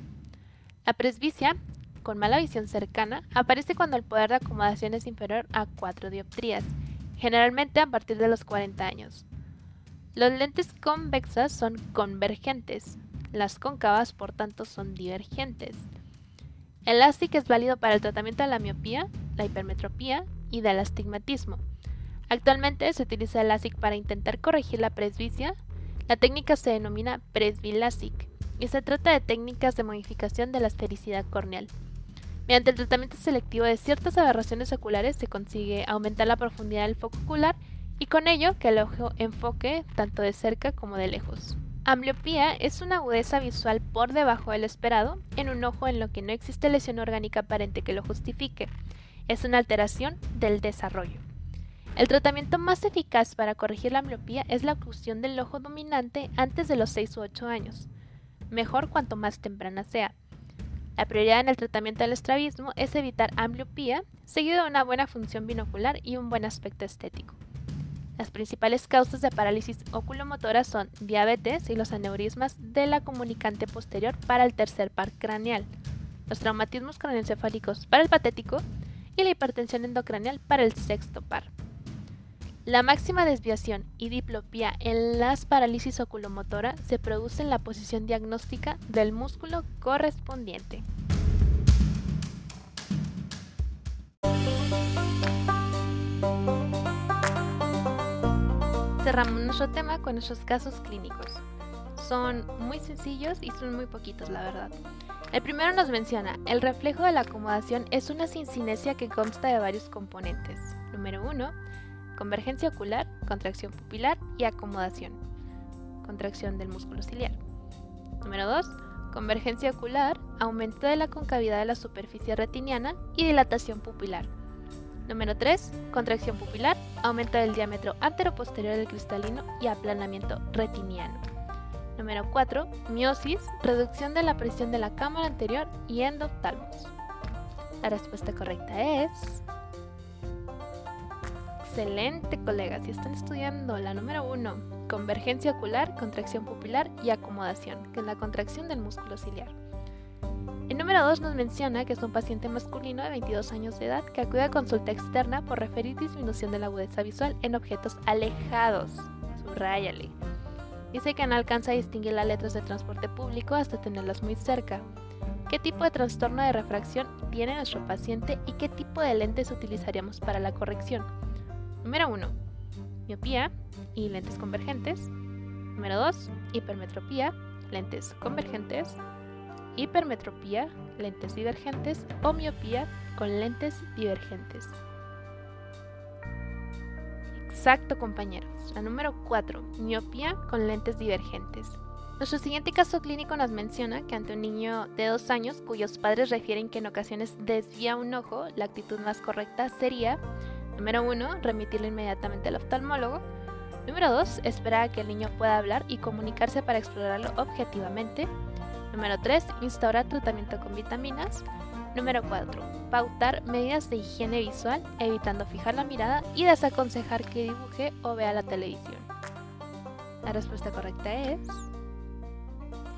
Speaker 1: La presbicia, con mala visión cercana, aparece cuando el poder de acomodación es inferior a 4 dioptrías, generalmente a partir de los 40 años. Los lentes convexas son convergentes, las cóncavas por tanto son divergentes. El LASIK es válido para el tratamiento de la miopía, la hipermetropía y del astigmatismo. Actualmente se utiliza el LASIK para intentar corregir la presbicia. La técnica se denomina presbilasic y se trata de técnicas de modificación de la esfericidad corneal. Mediante el tratamiento selectivo de ciertas aberraciones oculares se consigue aumentar la profundidad del foco ocular y con ello que el ojo enfoque tanto de cerca como de lejos. Ambliopía es una agudeza visual por debajo del esperado en un ojo en lo que no existe lesión orgánica aparente que lo justifique. Es una alteración del desarrollo. El tratamiento más eficaz para corregir la ambliopía es la oclusión del ojo dominante antes de los 6 u 8 años. Mejor cuanto más temprana sea. La prioridad en el tratamiento del estrabismo es evitar ambliopía, seguido de una buena función binocular y un buen aspecto estético. Las principales causas de parálisis oculomotora son diabetes y los aneurismas de la comunicante posterior para el tercer par craneal, los traumatismos craneoencefálicos para el patético y la hipertensión endocraneal para el sexto par. La máxima desviación y diplopía en las parálisis oculomotora se produce en la posición diagnóstica del músculo correspondiente. cerramos nuestro tema con nuestros casos clínicos. Son muy sencillos y son muy poquitos, la verdad. El primero nos menciona, el reflejo de la acomodación es una sincinesia que consta de varios componentes. Número 1, convergencia ocular, contracción pupilar y acomodación. Contracción del músculo ciliar. Número 2, convergencia ocular, aumento de la concavidad de la superficie retiniana y dilatación pupilar. Número 3. Contracción pupilar, aumento del diámetro anteroposterior del cristalino y aplanamiento retiniano. Número 4. Miosis, reducción de la presión de la cámara anterior y endoftalmos. La respuesta correcta es... Excelente, colegas. Si están estudiando la número 1, convergencia ocular, contracción pupilar y acomodación, que es la contracción del músculo ciliar. El número 2 nos menciona que es un paciente masculino de 22 años de edad que acude a consulta externa por referir disminución de la agudeza visual en objetos alejados. Subrayale. Dice que no alcanza a distinguir las letras de transporte público hasta tenerlas muy cerca. ¿Qué tipo de trastorno de refracción tiene nuestro paciente y qué tipo de lentes utilizaríamos para la corrección? Número 1. Miopía y lentes convergentes. Número 2. Hipermetropía, lentes convergentes hipermetropía, lentes divergentes o miopía con lentes divergentes. Exacto compañeros. La número 4, miopía con lentes divergentes. Nuestro siguiente caso clínico nos menciona que ante un niño de 2 años cuyos padres refieren que en ocasiones desvía un ojo, la actitud más correcta sería, número 1, remitirlo inmediatamente al oftalmólogo, número 2, esperar a que el niño pueda hablar y comunicarse para explorarlo objetivamente, Número 3. Instaurar tratamiento con vitaminas. Número 4. Pautar medidas de higiene visual, evitando fijar la mirada y desaconsejar que dibuje o vea la televisión. La respuesta correcta es...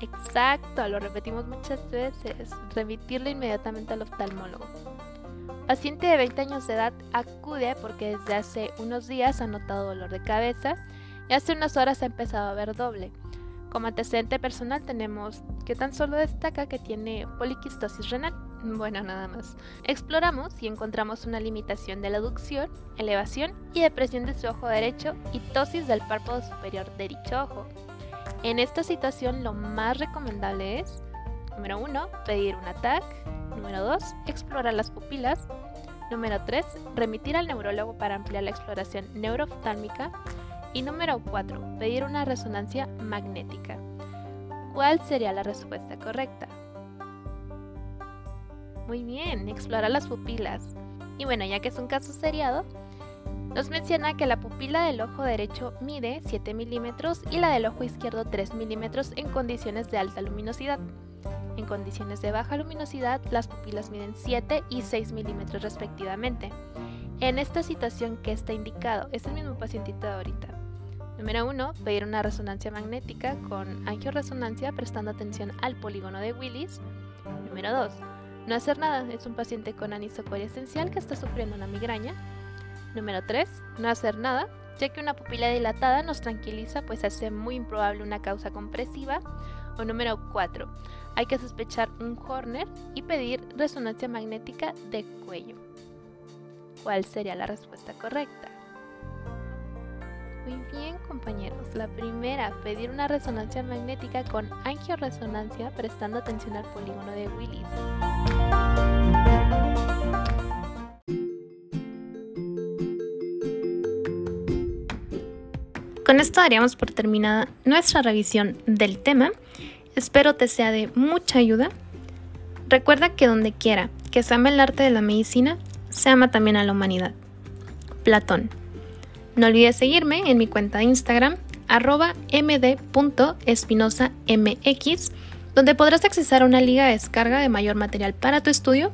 Speaker 1: Exacto, lo repetimos muchas veces. Remitirlo inmediatamente al oftalmólogo. Paciente de 20 años de edad acude porque desde hace unos días ha notado dolor de cabeza y hace unas horas ha empezado a ver doble. Como antecedente personal tenemos que tan solo destaca que tiene poliquistosis renal. Bueno, nada más. Exploramos y encontramos una limitación de la aducción, elevación y depresión de su ojo derecho y tosis del párpado superior de dicho ojo. En esta situación lo más recomendable es, número 1, pedir un TAC, número 2, explorar las pupilas, número 3, remitir al neurólogo para ampliar la exploración neurooftálmica y número 4. Pedir una resonancia magnética. ¿Cuál sería la respuesta correcta? Muy bien, explorar las pupilas. Y bueno, ya que es un caso seriado, nos menciona que la pupila del ojo derecho mide 7 milímetros y la del ojo izquierdo 3 milímetros en condiciones de alta luminosidad. En condiciones de baja luminosidad, las pupilas miden 7 y 6 milímetros respectivamente. En esta situación, ¿qué está indicado? Es el mismo pacientito de ahorita. Número 1. Pedir una resonancia magnética con angioresonancia prestando atención al polígono de Willis. Número 2. No hacer nada. Es un paciente con anisocoria esencial que está sufriendo una migraña. Número 3. No hacer nada. ya que una pupila dilatada nos tranquiliza pues hace muy improbable una causa compresiva. O número 4, hay que sospechar un Horner y pedir resonancia magnética de cuello. ¿Cuál sería la respuesta correcta? Muy bien compañeros, la primera, pedir una resonancia magnética con angioresonancia prestando atención al polígono de Willis. Con esto daríamos por terminada nuestra revisión del tema. Espero te sea de mucha ayuda. Recuerda que donde quiera que se ama el arte de la medicina, se ama también a la humanidad. Platón. No olvides seguirme en mi cuenta de Instagram, arroba md.espinosamx, donde podrás accesar a una liga de descarga de mayor material para tu estudio,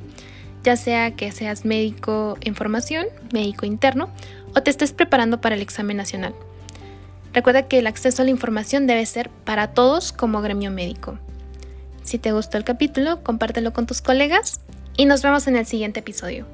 Speaker 1: ya sea que seas médico en formación, médico interno, o te estés preparando para el examen nacional. Recuerda que el acceso a la información debe ser para todos como gremio médico. Si te gustó el capítulo, compártelo con tus colegas y nos vemos en el siguiente episodio.